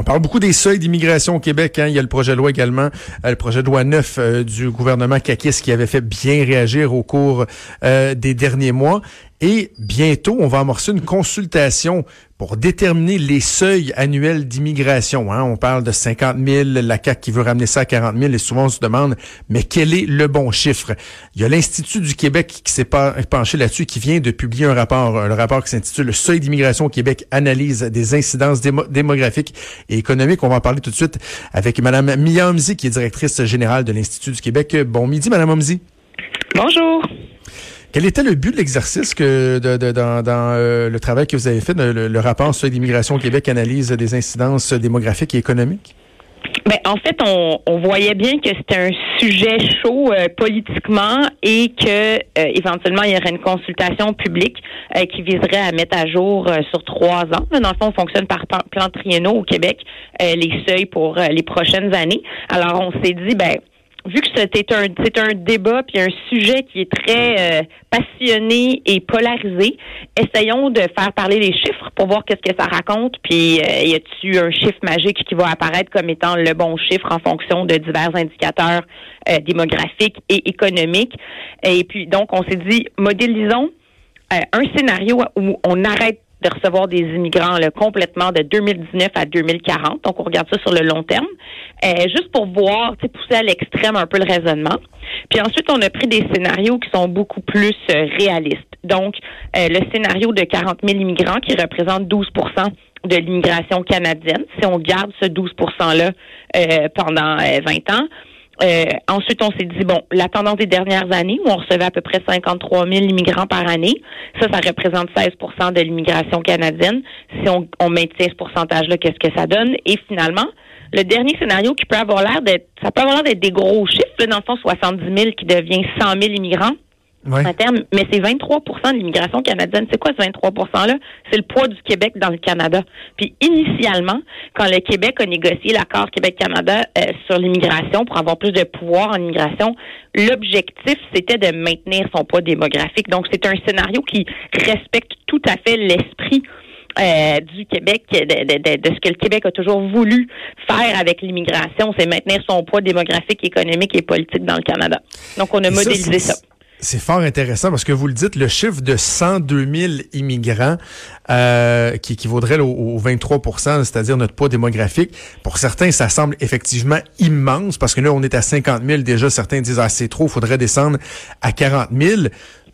On parle beaucoup des seuils d'immigration au Québec. Hein. Il y a le projet de loi également, euh, le projet de loi 9 euh, du gouvernement Kakis qui avait fait bien réagir au cours euh, des derniers mois. Et bientôt, on va amorcer une consultation pour déterminer les seuils annuels d'immigration. Hein. On parle de 50 000, la CAQ qui veut ramener ça à 40 000, et souvent on se demande, mais quel est le bon chiffre? Il y a l'Institut du Québec qui s'est penché là-dessus, qui vient de publier un rapport, le rapport qui s'intitule Le seuil d'immigration au Québec, analyse des incidences démographiques et économiques. On va en parler tout de suite avec Mme Mia Omzi, qui est directrice générale de l'Institut du Québec. Bon midi, Mme Omzi. Bonjour. Quel était le but de l'exercice de, dans, euh, le travail que vous avez fait, le, rapport sur l'immigration au Québec, analyse des incidences démographiques et économiques? Ben, en fait, on, voyait bien que c'était un sujet chaud euh, politiquement et que euh, éventuellement il y aurait une consultation publique qui viserait à mettre à jour sur trois ans. Dans le fond, on fonctionne par plan triennaux au Québec les seuils pour les prochaines années. Alors, on s'est dit, ben vu que c'était un c'est un débat puis un sujet qui est très euh, passionné et polarisé, essayons de faire parler les chiffres pour voir qu'est-ce que ça raconte. Puis euh, y a-t-il un chiffre magique qui va apparaître comme étant le bon chiffre en fonction de divers indicateurs euh, démographiques et économiques? Et puis donc on s'est dit modélisons un scénario où on arrête de recevoir des immigrants là, complètement de 2019 à 2040. Donc, on regarde ça sur le long terme, euh, juste pour voir, pousser à l'extrême un peu le raisonnement. Puis ensuite, on a pris des scénarios qui sont beaucoup plus euh, réalistes. Donc, euh, le scénario de 40 000 immigrants qui représente 12% de l'immigration canadienne, si on garde ce 12 %-là pendant 20 ans, euh, ensuite, on s'est dit, bon, la tendance des dernières années, où on recevait à peu près 53 000 immigrants par année, ça, ça représente 16% de l'immigration canadienne. Si on, on maintient ce pourcentage-là, qu'est-ce que ça donne? Et finalement, le dernier scénario qui peut avoir l'air d'être, ça peut avoir l'air d'être des gros chiffres, dans le fond, 70 000 qui devient 100 000 immigrants terme, mais c'est 23 de l'immigration canadienne. C'est quoi ce 23 %-là? C'est le poids du Québec dans le Canada. Puis initialement, quand le Québec a négocié l'accord Québec-Canada euh, sur l'immigration pour avoir plus de pouvoir en immigration, l'objectif, c'était de maintenir son poids démographique. Donc, c'est un scénario qui respecte tout à fait l'esprit euh, du Québec, de, de, ce que le Québec a toujours voulu faire avec l'immigration, c'est maintenir son poids démographique, économique et politique dans le Canada. Donc, on a modélisé ça. C'est fort intéressant parce que vous le dites, le chiffre de 102 000 immigrants euh, qui équivaudrait au, 23% c'est-à-dire notre poids démographique, pour certains, ça semble effectivement immense parce que là, on est à 50 000 déjà. Certains disent, ah, c'est trop, faudrait descendre à 40 000.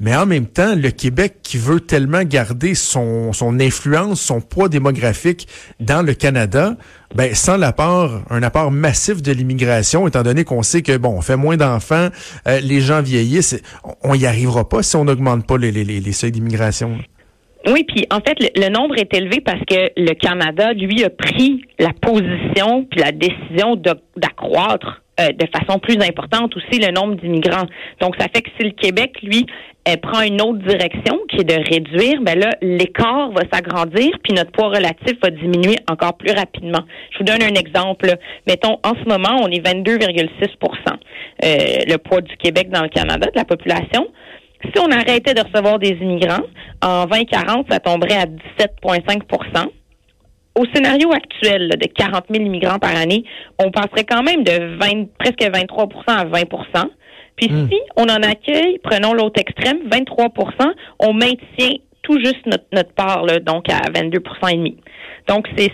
Mais en même temps, le Québec qui veut tellement garder son, son influence, son poids démographique dans le Canada, ben sans l'apport, un apport massif de l'immigration, étant donné qu'on sait que bon, on fait moins d'enfants, euh, les gens vieillissent, on n'y arrivera pas si on n'augmente pas les, les, les seuils d'immigration. Oui, puis en fait, le, nombre est élevé parce que le Canada, lui, a pris la position puis la décision d'accroître euh, de façon plus importante aussi le nombre d'immigrants. Donc, ça fait que si le Québec, lui, euh, prend une autre direction qui est de réduire, ben là, l'écart va s'agrandir, puis notre poids relatif va diminuer encore plus rapidement. Je vous donne un exemple. Mettons, en ce moment, on est 22,6% euh, le poids du Québec dans le Canada, de la population. Si on arrêtait de recevoir des immigrants, en 2040, ça tomberait à 17,5 au scénario actuel de 40 000 immigrants par année, on passerait quand même de 20, presque 23% à 20% Puis hmm. si on en accueille, prenons l'autre extrême, 23% on maintient tout juste notre, notre part, là, donc à 22 et demi. Donc, c'est,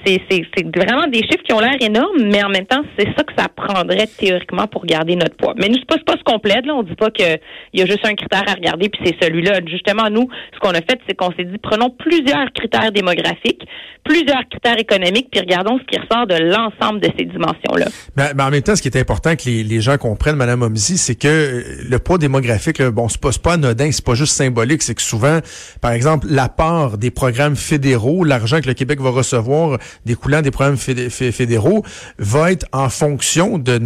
vraiment des chiffres qui ont l'air énormes, mais en même temps, c'est ça que ça prendrait théoriquement pour garder notre poids. Mais nous, c'est pas, pas ce qu'on plaide, là. On dit pas qu'il y a juste un critère à regarder, puis c'est celui-là. Justement, nous, ce qu'on a fait, c'est qu'on s'est dit, prenons plusieurs critères démographiques, plusieurs critères économiques, puis regardons ce qui ressort de l'ensemble de ces dimensions-là. Mais, en même temps, ce qui est important que les, gens comprennent, Madame Omzi, c'est que euh, le poids démographique, bon, c'est pas, pas anodin, c'est pas juste symbolique, c'est que souvent, par exemple, la part des programmes fédéraux, l'argent que le Québec va recevoir, découlant des programmes fédéraux va être en fonction de,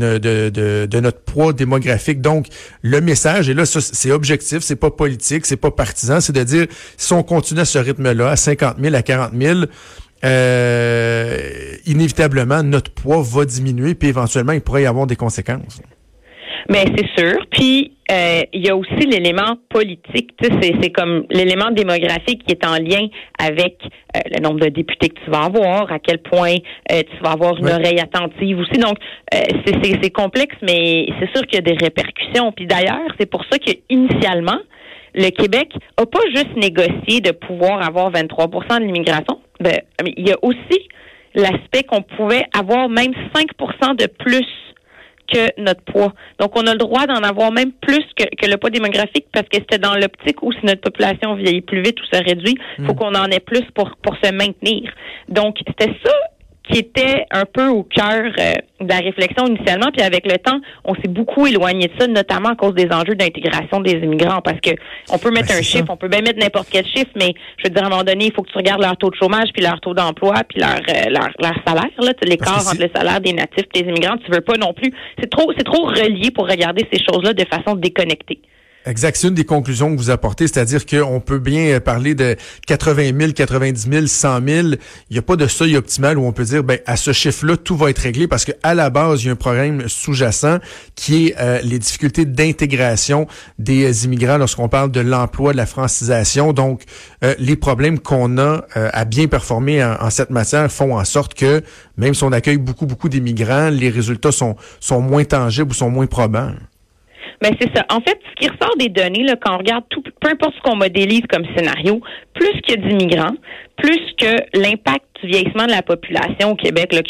notre poids démographique. Donc, le message, et là, c'est objectif, c'est pas politique, c'est pas partisan, c'est de dire, si on continue à ce rythme-là, à 50 000, à 40 000, euh, inévitablement, notre poids va diminuer, puis éventuellement, il pourrait y avoir des conséquences. Mais c'est sûr. Puis euh, il y a aussi l'élément politique. C'est comme l'élément démographique qui est en lien avec euh, le nombre de députés que tu vas avoir, à quel point euh, tu vas avoir une oreille attentive aussi. Donc c'est complexe, mais c'est sûr qu'il y a des répercussions. Puis d'ailleurs, c'est pour ça qu'initialement, le Québec n'a pas juste négocié de pouvoir avoir 23% de l'immigration. Ben, il y a aussi l'aspect qu'on pouvait avoir même 5% de plus que notre poids. Donc, on a le droit d'en avoir même plus que, que le poids démographique parce que c'était dans l'optique où si notre population vieillit plus vite ou se réduit, il faut hmm. qu'on en ait plus pour, pour se maintenir. Donc, c'était ça qui était un peu au cœur euh, de la réflexion initialement. Puis avec le temps, on s'est beaucoup éloigné de ça, notamment à cause des enjeux d'intégration des immigrants, parce que on peut mettre ben, un chiffre, on peut bien mettre n'importe quel chiffre, mais je veux dire, à un moment donné, il faut que tu regardes leur taux de chômage, puis leur taux d'emploi, puis leur, euh, leur, leur salaire, là, l'écart entre le salaire des natifs et des immigrants. Tu veux pas non plus. C'est trop, c'est trop relié pour regarder ces choses-là de façon déconnectée. Exact. C'est une des conclusions que vous apportez, c'est-à-dire qu'on peut bien parler de 80 000, 90 000, 100 000. Il n'y a pas de seuil optimal où on peut dire, ben, à ce chiffre-là, tout va être réglé parce qu'à la base, il y a un problème sous-jacent qui est euh, les difficultés d'intégration des immigrants lorsqu'on parle de l'emploi, de la francisation. Donc, euh, les problèmes qu'on a euh, à bien performer en, en, cette matière font en sorte que, même si on accueille beaucoup, beaucoup d'immigrants, les résultats sont, sont moins tangibles ou sont moins probants. Mais ben, c'est ça. En fait, ce qui ressort des données, là, quand on regarde tout, peu importe ce qu'on modélise comme scénario, plus qu'il y a d'immigrants, plus que l'impact du vieillissement de la population au Québec, là,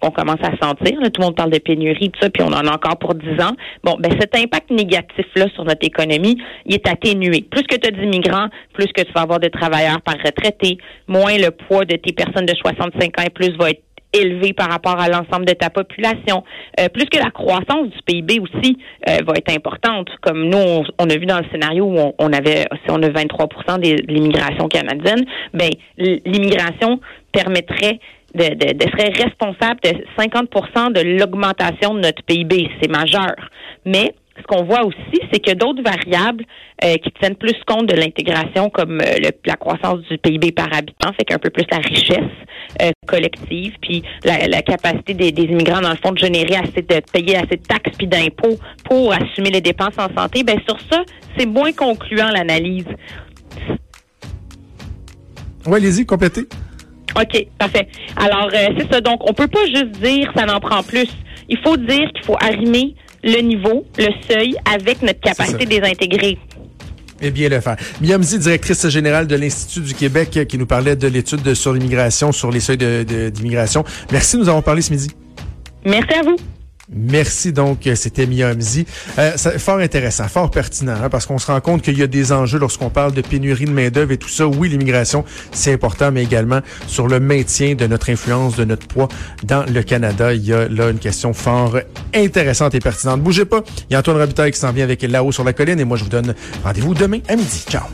qu'on commence à sentir, tout le monde parle de pénurie, tout ça, puis on en a encore pour 10 ans. Bon, ben cet impact négatif-là sur notre économie, il est atténué. Plus que tu as d'immigrants, plus que tu vas avoir de travailleurs par retraité, moins le poids de tes personnes de 65 ans et plus va être élevé par rapport à l'ensemble de ta population. Euh, plus que la croissance du PIB aussi euh, va être importante. Comme nous, on, a vu dans le scénario où on, avait, si on a 23% de l'immigration canadienne, ben l'immigration permettrait de, de, de, serait responsable de 50% de l'augmentation de notre PIB. C'est majeur. Mais ce qu'on voit aussi, c'est que d'autres variables euh, qui tiennent plus compte de l'intégration, comme euh, la croissance du PIB par habitant, fait qu'un peu plus la richesse euh, collective, puis la, capacité des, immigrants, dans le fond, de générer assez de payer assez de taxes puis d'impôts pour assumer les dépenses en santé, ben sur ça, c'est moins concluant l'analyse. Oui, allez-y, complétez. OK, parfait. Alors, c'est ça. Donc, on peut pas juste dire ça n'en prend plus. Il faut dire qu'il faut arrimer le niveau, le seuil, avec notre capacité de les intégrer. Et bien le faire. Miamzi, directrice générale de l'Institut du Québec, qui nous parlait de l'étude sur l'immigration, sur les seuils d'immigration. Merci, nous avons parlé ce midi. Merci à vous. Merci donc, c'était Mia Euh, fort intéressant, fort pertinent, hein, parce qu'on se rend compte qu'il y a des enjeux lorsqu'on parle de pénurie de main-d'œuvre et tout ça. Oui, l'immigration, c'est important, mais également sur le maintien de notre influence, de notre poids dans le Canada. Il y a là une question fort intéressante et pertinente. Bougez pas, il y a Antoine Robitaille qui s'en vient avec là-haut sur la colline et moi je vous donne rendez-vous demain à midi. Ciao.